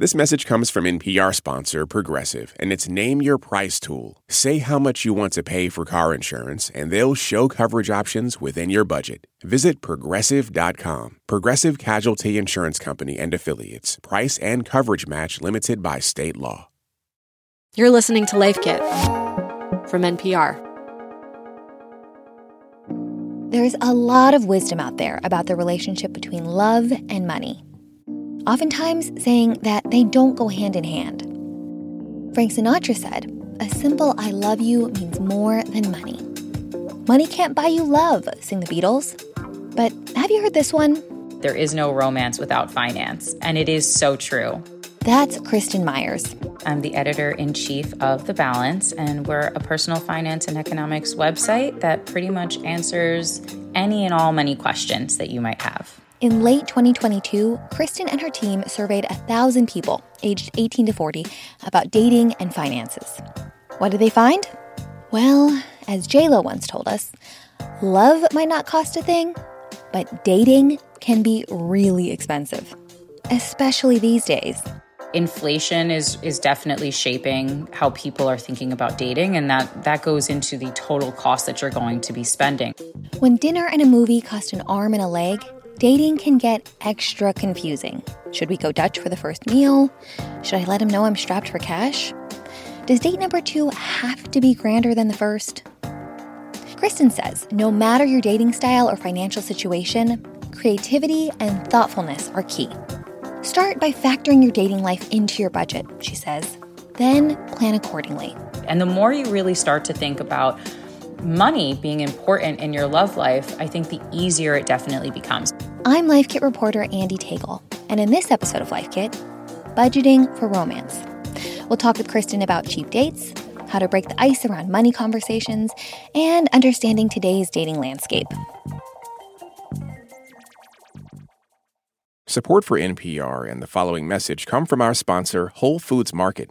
This message comes from NPR sponsor Progressive and its Name Your Price tool. Say how much you want to pay for car insurance, and they'll show coverage options within your budget. Visit progressive.com. Progressive Casualty Insurance Company and Affiliates. Price and coverage match limited by state law. You're listening to Life Kit from NPR. There's a lot of wisdom out there about the relationship between love and money oftentimes saying that they don't go hand in hand. Frank Sinatra said, A simple I love you means more than money. Money can't buy you love, sing the Beatles. But have you heard this one? There is no romance without finance, and it is so true. That's Kristin Myers. I'm the editor in chief of The Balance, and we're a personal finance and economics website that pretty much answers any and all money questions that you might have. In late 2022, Kristin and her team surveyed 1,000 people aged 18 to 40 about dating and finances. What did they find? Well, as JLo once told us, love might not cost a thing, but dating can be really expensive, especially these days. Inflation is is definitely shaping how people are thinking about dating and that that goes into the total cost that you're going to be spending. When dinner and a movie cost an arm and a leg, dating can get extra confusing. Should we go Dutch for the first meal? Should I let him know I'm strapped for cash? Does date number two have to be grander than the first? Kristin says no matter your dating style or financial situation, creativity and thoughtfulness are key. Start by factoring your dating life into your budget, she says. Then plan accordingly. And the more you really start to think about money being important in your love life, I think the easier it definitely becomes. I'm Life Kit reporter Andee Tagle, and in this episode of Life Kit, budgeting for romance. We'll talk with Kristin about cheap dates, how to break the ice around money conversations, and understanding today's dating landscape. Support for NPR and the following message come from our sponsor, Whole Foods Market.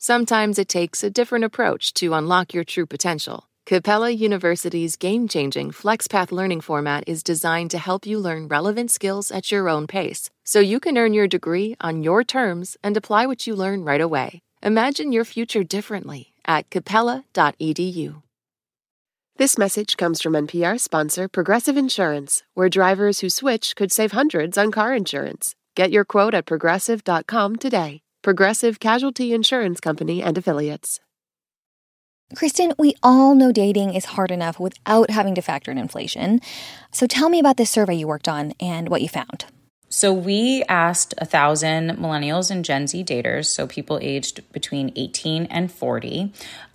Sometimes it takes a different approach to unlock your true potential. Capella University's game changing FlexPath learning format is designed to help you learn relevant skills at your own pace, so you can earn your degree on your terms and apply what you learn right away. Imagine your future differently at capella.edu. This message comes from NPR sponsor Progressive Insurance, where drivers who switch could save hundreds on car insurance. Get your quote at progressive.com today. Progressive Casualty Insurance Company and Affiliates. Kristin, we all know dating is hard enough without having to factor in inflation. So tell me about this survey you worked on and what you found. So we asked a thousand millennials and Gen Z daters, so people aged between 18 and 40,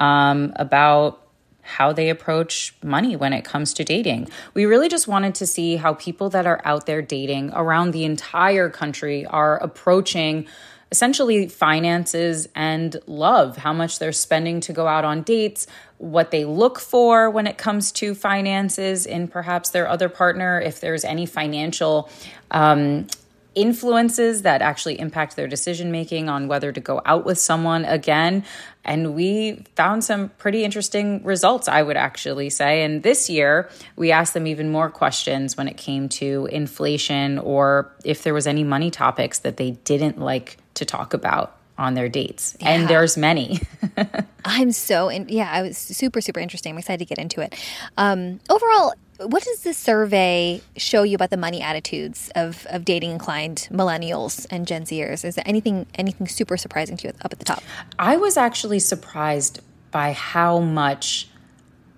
um, about how they approach money when it comes to dating. We really just wanted to see how people that are out there dating around the entire country are approaching essentially finances and love, how much they're spending to go out on dates, what they look for when it comes to finances in perhaps their other partner, if there's any financial um, influences that actually impact their decision making on whether to go out with someone again. And we found some pretty interesting results, I would actually say. And this year, we asked them even more questions when it came to inflation or if there was any money topics that they didn't like to talk about on their dates. Yeah. And there's many. I'm so, in, yeah, I was super, super interesting. I'm excited to get into it. Um, overall, what does this survey show you about the money attitudes of, of dating inclined millennials and Gen Zers? Is there anything anything super surprising to you up at the top? I was actually surprised by how much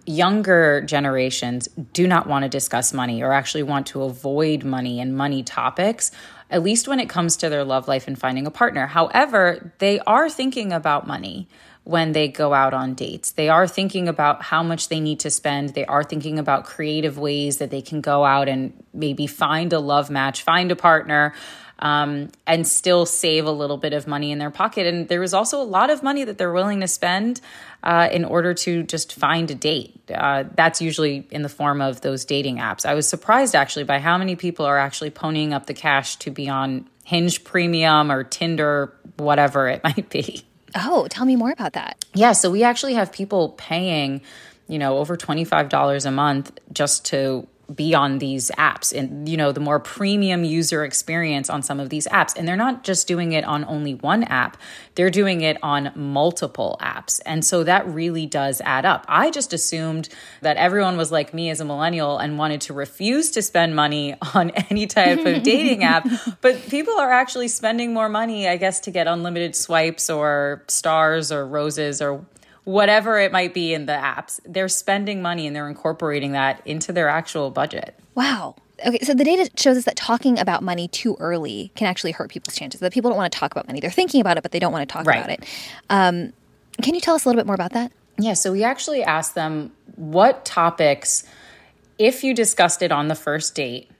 younger generations do not want to discuss money or actually want to avoid money and money topics at least when it comes to their love life and finding a partner. However, they are thinking about money when they go out on dates. They are thinking about how much they need to spend. They are thinking about creative ways that they can go out and maybe find a love match, find a partner. Um, and still save a little bit of money in their pocket. And there was also a lot of money that they're willing to spend uh, in order to just find a date. Uh, that's usually in the form of those dating apps. I was surprised actually by how many people are actually ponying up the cash to be on Hinge Premium or Tinder, whatever it might be. Oh, tell me more about that. Yeah, so we actually have people paying, you know, over $25 a month just to be on these apps and you know the more premium user experience on some of these apps. And they're not just doing it on only one app. They're doing it on multiple apps. And so that really does add up. I just assumed that everyone was like me as a millennial and wanted to refuse to spend money on any type of dating app. But people are actually spending more money i guess to get unlimited swipes or stars or roses or whatever it might be in the apps, they're spending money and they're incorporating that into their actual budget. Wow. Okay, so the data shows us that talking about money too early can actually hurt people's chances. That people don't want to talk about money. They're thinking about it, but they don't want to talk right. about it. Um, can you tell us a little bit more about that? Yeah, so we actually asked them what topics, if you discussed it on the first date,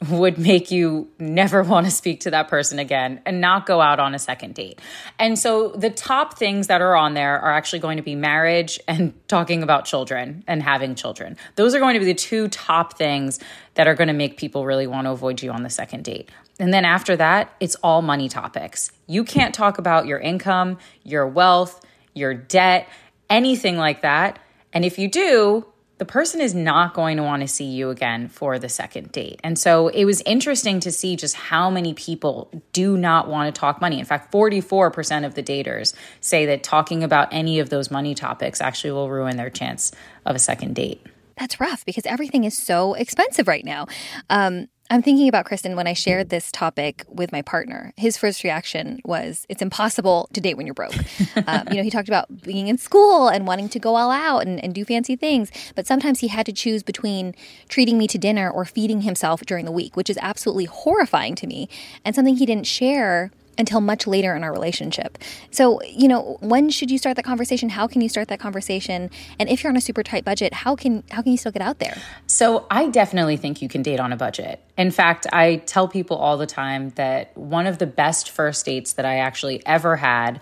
would make you never want to speak to that person again and not go out on a second date. And so the top things that are on there are actually going to be marriage and talking about children and having children. Those are going to be the two top things that are going to make people really want to avoid you on the second date. And then after that, it's all money topics. You can't talk about your income, your wealth, your debt, anything like that. And if you do, the person is not going to want to see you again for the second date. And so it was interesting to see just how many people do not want to talk money. In fact, 44% of the daters say that talking about any of those money topics actually will ruin their chance of a second date. That's rough because everything is so expensive right now. Um, I'm thinking about Kristin when I shared this topic with my partner. His first reaction was, "It's impossible to date when you're broke." um, you know, he talked about being in school and wanting to go all out and, and do fancy things, but sometimes he had to choose between treating me to dinner or feeding himself during the week, which is absolutely horrifying to me and something he didn't share until much later in our relationship. So, you know, when should you start that conversation? How can you start that conversation? And if you're on a super tight budget, how can how can you still get out there? So, I definitely think you can date on a budget. In fact, I tell people all the time that one of the best first dates that I actually ever had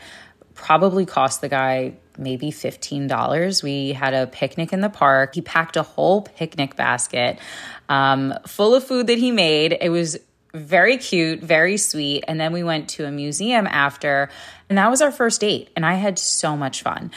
probably cost the guy maybe $15. We had a picnic in the park. He packed a whole picnic basket um, full of food that he made. It was very cute, very sweet. And then we went to a museum after, and that was our first date. And I had so much fun.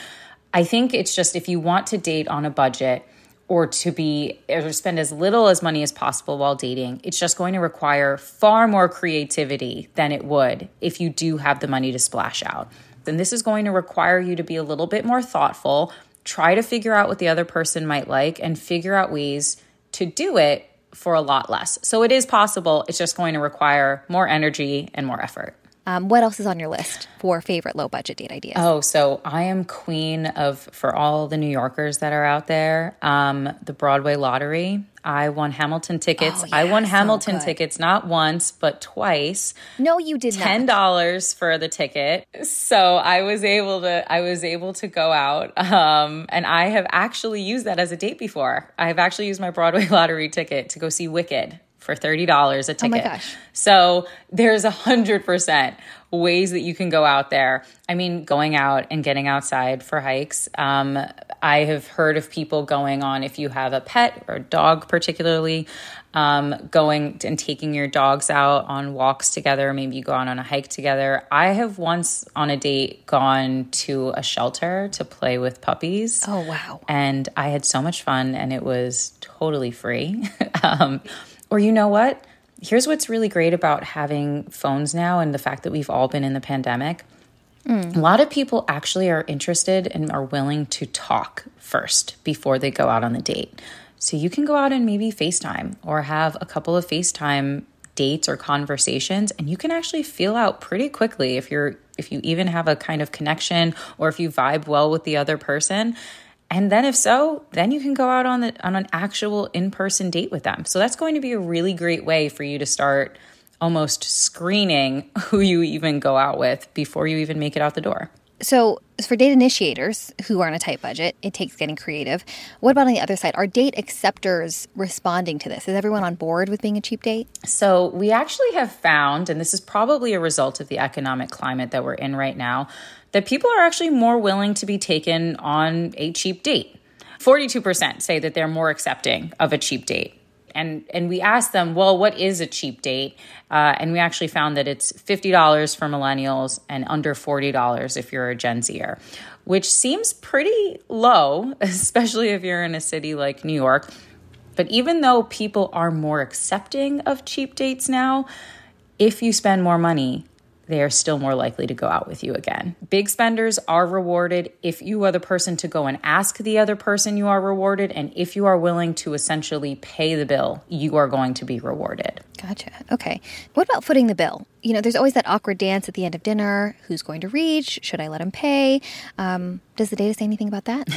I think it's just if you want to date on a budget, or to be or spend as little as money as possible while dating, it's just going to require far more creativity than it would if you do have the money to splash out. Then this is going to require you to be a little bit more thoughtful, try to figure out what the other person might like, and figure out ways to do it for a lot less. So it is possible. It's just going to require more energy and more effort. Um, what else is on your list for favorite low budget date ideas? Oh, so I am queen of, for all the New Yorkers that are out there, um, the Broadway lottery. I won Hamilton tickets. Oh, yeah, I won Hamilton so tickets not once, but twice. No, you did $10 $10 for the ticket. So I was able to, I was able to go out. Um, and I have actually used that as a date before. I have actually used my Broadway lottery ticket to go see Wicked for $30 a ticket. Oh my gosh. So there's a hundred percent ways that you can go out there. I mean, going out and getting outside for hikes. Um, I have heard of people going on, if you have a pet or a dog, particularly, um, going and taking your dogs out on walks together. Maybe you go out on a hike together. I have once on a date gone to a shelter to play with puppies. Oh, wow. And I had so much fun, and it was totally free. um, or you know what? Here's what's really great about having phones now and the fact that we've all been in the pandemic. Mm. A lot of people actually are interested and are willing to talk first before they go out on the date. So you can go out and maybe FaceTime or have a couple of FaceTime dates or conversations and you can actually feel out pretty quickly if you're if you even have a kind of connection or if you vibe well with the other person and then if so, then you can go out on the on an actual in-person date with them. So that's going to be a really great way for you to start almost screening who you even go out with before you even make it out the door. So, for date initiators who are on a tight budget, it takes getting creative. What about on the other side? Are date acceptors responding to this? Is everyone on board with being a cheap date? So, we actually have found, and this is probably a result of the economic climate that we're in right now, that people are actually more willing to be taken on a cheap date. 42% say that they're more accepting of a cheap date and and we asked them, well, what is a cheap date? Uh, and we actually found that it's fifty dollars for millennials and under forty dollars if you're a Gen Zer, which seems pretty low, especially if you're in a city like New York. But even though people are more accepting of cheap dates now, if you spend more money, they are still more likely to go out with you again. Big spenders are rewarded if you are the person to go and ask the other person, you are rewarded. And if you are willing to essentially pay the bill, you are going to be rewarded. Gotcha. Okay. What about footing the bill? You know, there's always that awkward dance at the end of dinner. Who's going to reach? Should I let him pay? Um, does the data say anything about that?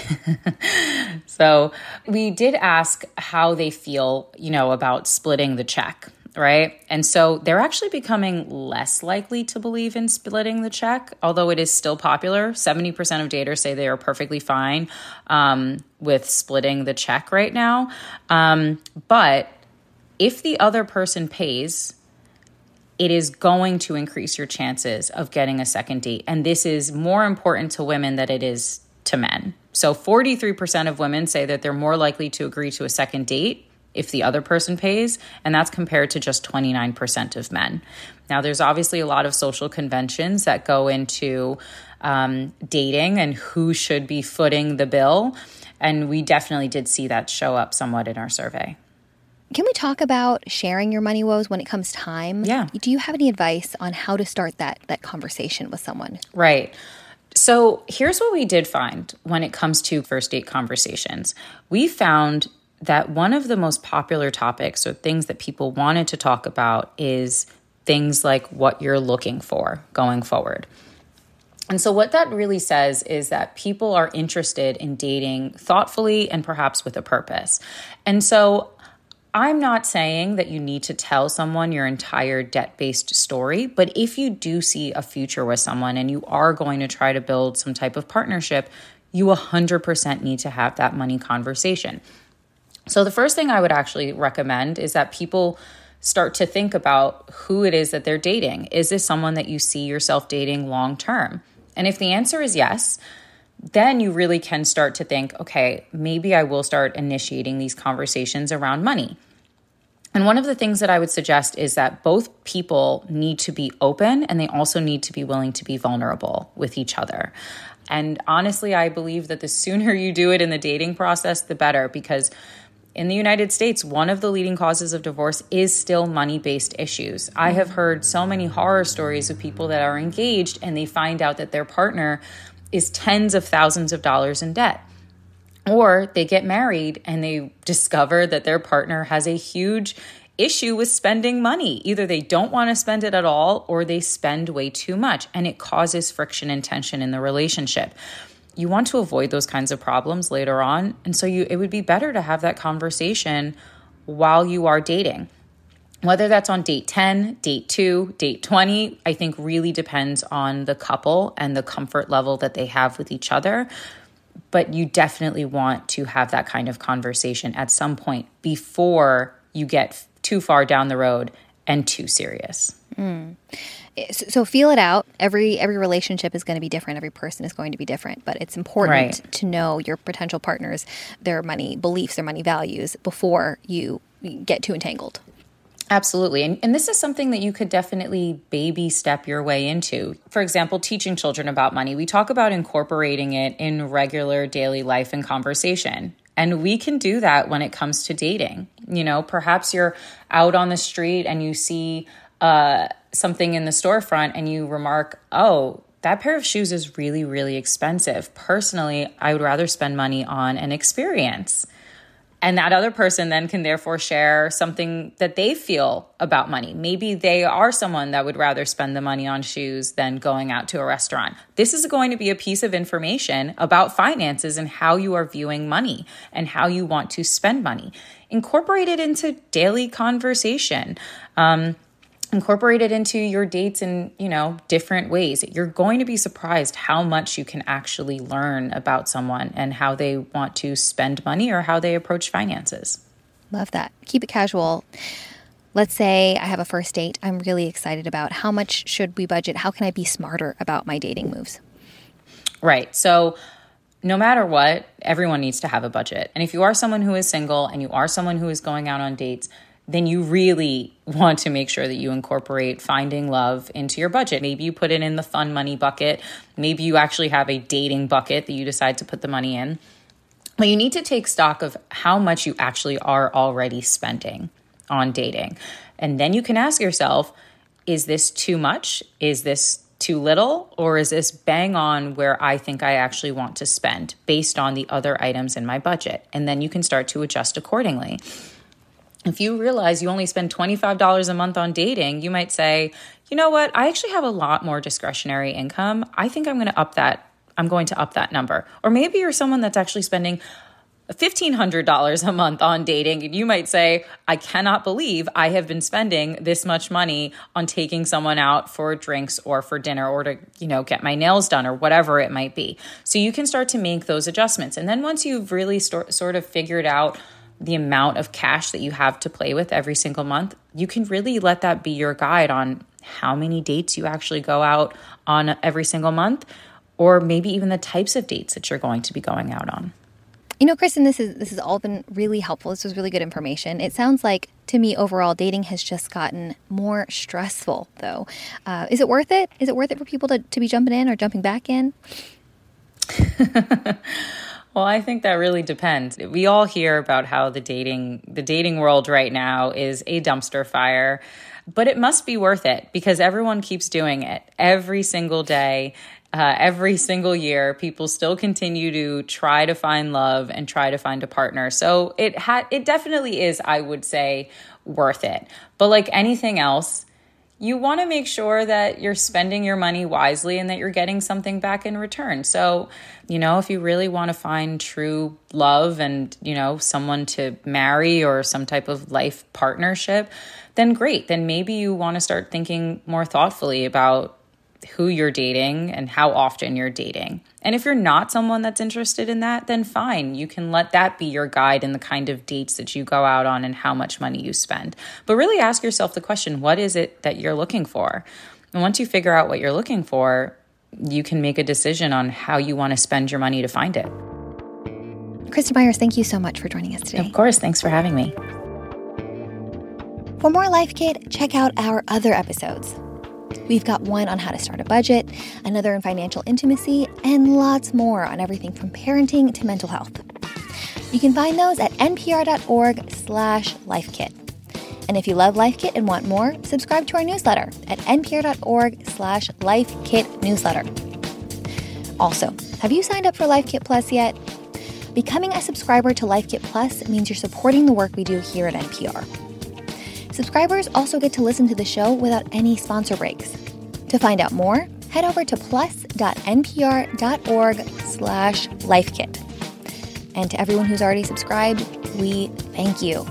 so we did ask how they feel, you know, about splitting the check right? And so they're actually becoming less likely to believe in splitting the check, although it is still popular. 70% of daters say they are perfectly fine um, with splitting the check right now. Um, but if the other person pays, it is going to increase your chances of getting a second date. And this is more important to women than it is to men. So 43% of women say that they're more likely to agree to a second date if the other person pays, and that's compared to just 29% of men. Now, there's obviously a lot of social conventions that go into um, dating and who should be footing the bill, and we definitely did see that show up somewhat in our survey. Can we talk about sharing your money woes when it comes time? Yeah. Do you have any advice on how to start that that conversation with someone? Right. So, here's what we did find when it comes to first date conversations. We found that one of the most popular topics or things that people wanted to talk about is things like what you're looking for going forward. And so, what that really says is that people are interested in dating thoughtfully and perhaps with a purpose. And so, I'm not saying that you need to tell someone your entire debt based story, but if you do see a future with someone and you are going to try to build some type of partnership, you 100% need to have that money conversation. So, the first thing I would actually recommend is that people start to think about who it is that they're dating. Is this someone that you see yourself dating long term? And if the answer is yes, then you really can start to think, okay, maybe I will start initiating these conversations around money. And one of the things that I would suggest is that both people need to be open and they also need to be willing to be vulnerable with each other. And honestly, I believe that the sooner you do it in the dating process, the better because in the United States, one of the leading causes of divorce is still money based issues. I have heard so many horror stories of people that are engaged and they find out that their partner is tens of thousands of dollars in debt. Or they get married and they discover that their partner has a huge issue with spending money. Either they don't want to spend it at all or they spend way too much, and it causes friction and tension in the relationship you want to avoid those kinds of problems later on. And so you it would be better to have that conversation while you are dating. Whether that's on date 10, date 2, date 20, I think really depends on the couple and the comfort level that they have with each other. But you definitely want to have that kind of conversation at some point before you get too far down the road and too serious. Mm so feel it out every every relationship is going to be different every person is going to be different but it's important right. to know your potential partners their money beliefs their money values before you get too entangled Absolutely. And, and this is something that you could definitely baby step your way into. For example, teaching children about money. We talk about incorporating it in regular daily life and conversation. And we can do that when it comes to dating. You know, perhaps you're out on the street and you see uh, something in the storefront and you remark, oh, that pair of shoes is really, really expensive. Personally, I would rather spend money on an experience. And that other person then can therefore share something that they feel about money. Maybe they are someone that would rather spend the money on shoes than going out to a restaurant. This is going to be a piece of information about finances and how you are viewing money and how you want to spend money. Incorporate it into daily conversation. Um, incorporate it into your dates in you know different ways. You're going to be surprised how much you can actually learn about someone and how they want to spend money or how they approach finances. Love that. Keep it casual. Let's say i have a first date. I'm really excited about how much should we budget? How can i be smarter about my dating moves? Right. So no matter what everyone needs to have a budget. And if you are someone who is single and you are someone who is going out on dates then you really want to make sure that you incorporate finding love into your budget. Maybe you put it in the fun money bucket. Maybe you actually have a dating bucket that you decide to put the money in. But you need to take stock of how much you actually are already spending on dating. And then you can ask yourself is this too much? Is this too little? Or is this bang on where I think I actually want to spend based on the other items in my budget? And then you can start to adjust accordingly if you realize you only spend $25 a month on dating, you might say, you know what? I actually have a lot more discretionary income. I think I'm going to up that. I'm going to up that number. Or maybe you're someone that's actually spending $1,500 a month on dating. And you might say, I cannot believe I have been spending this much money on taking someone out for drinks or for dinner or to, you know, get my nails done or whatever it might be. So you can start to make those adjustments. And then once you've really st- sort of figured out the amount of cash that you have to play with every single month, you can really let that be your guide on how many dates you actually go out on every single month, or maybe even the types of dates that you're going to be going out on. You know, Kristin, this is this has all been really helpful. This was really good information. It sounds like to me overall dating has just gotten more stressful though. Uh, is it worth it? Is it worth it for people to, to be jumping in or jumping back in? Well, I think that really depends. We all hear about how the dating the dating world right now is a dumpster fire, but it must be worth it because everyone keeps doing it every single day. Uh, every single year, people still continue to try to find love and try to find a partner. So it had it definitely is, I would say, worth it. But like anything else, you want to make sure that you're spending your money wisely and that you're getting something back in return. So, you know, if you really want to find true love and, you know, someone to marry or some type of life partnership, then great. Then maybe you want to start thinking more thoughtfully about who you're dating and how often you're dating. And if you're not someone that's interested in that, then fine. You can let that be your guide in the kind of dates that you go out on and how much money you spend. But really ask yourself the question what is it that you're looking for? And once you figure out what you're looking for, you can make a decision on how you want to spend your money to find it. Kristin Myers, thank you so much for joining us today. Of course. Thanks for having me. For more Life Kit, check out our other episodes. We've got one on how to start a budget, another on financial intimacy, and lots more on everything from parenting to mental health. You can find those at npr.org slash lifekit. And if you love Life Kit and want more, subscribe to our newsletter at npr.org slash lifekitnewsletter. Also, have you signed up for Life Kit Plus yet? Becoming a subscriber to Life Kit Plus means you're supporting the work we do here at NPR. Subscribers also get to listen to the show without any sponsor breaks. To find out more, head over to plus.npr.org slash lifekit. And to everyone who's already subscribed, we thank you.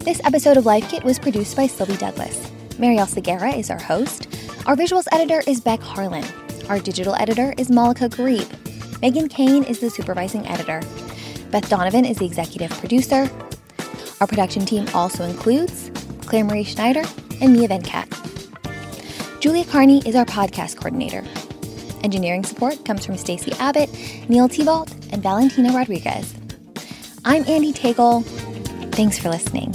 This episode of Life Kit was produced by Sylvie Douglas. Marielle Segarra is our host. Our visuals editor is Beck Harlan. Our digital editor is Malika Gharib. Meghan Keane is the supervising editor. Beth Donovan is the executive producer. Our production team also includes Claire Marie Schneider, and Mia Venkat. Julia Carney is our podcast coordinator. Engineering support comes from Stacey Abbott, Neil Tevault, and Valentina Rodriguez. I'm Andee Tagle. Thanks for listening.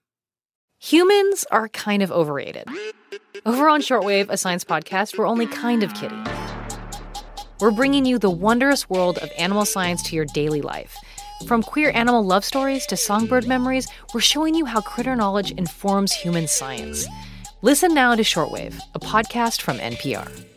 Humans are kind of overrated. Over on Shortwave, a science podcast, we're only kind of kidding. We're bringing you the wondrous world of animal science to your daily life. From queer animal love stories to songbird memories, we're showing you how critter knowledge informs human science. Listen now to Shortwave, a podcast from NPR.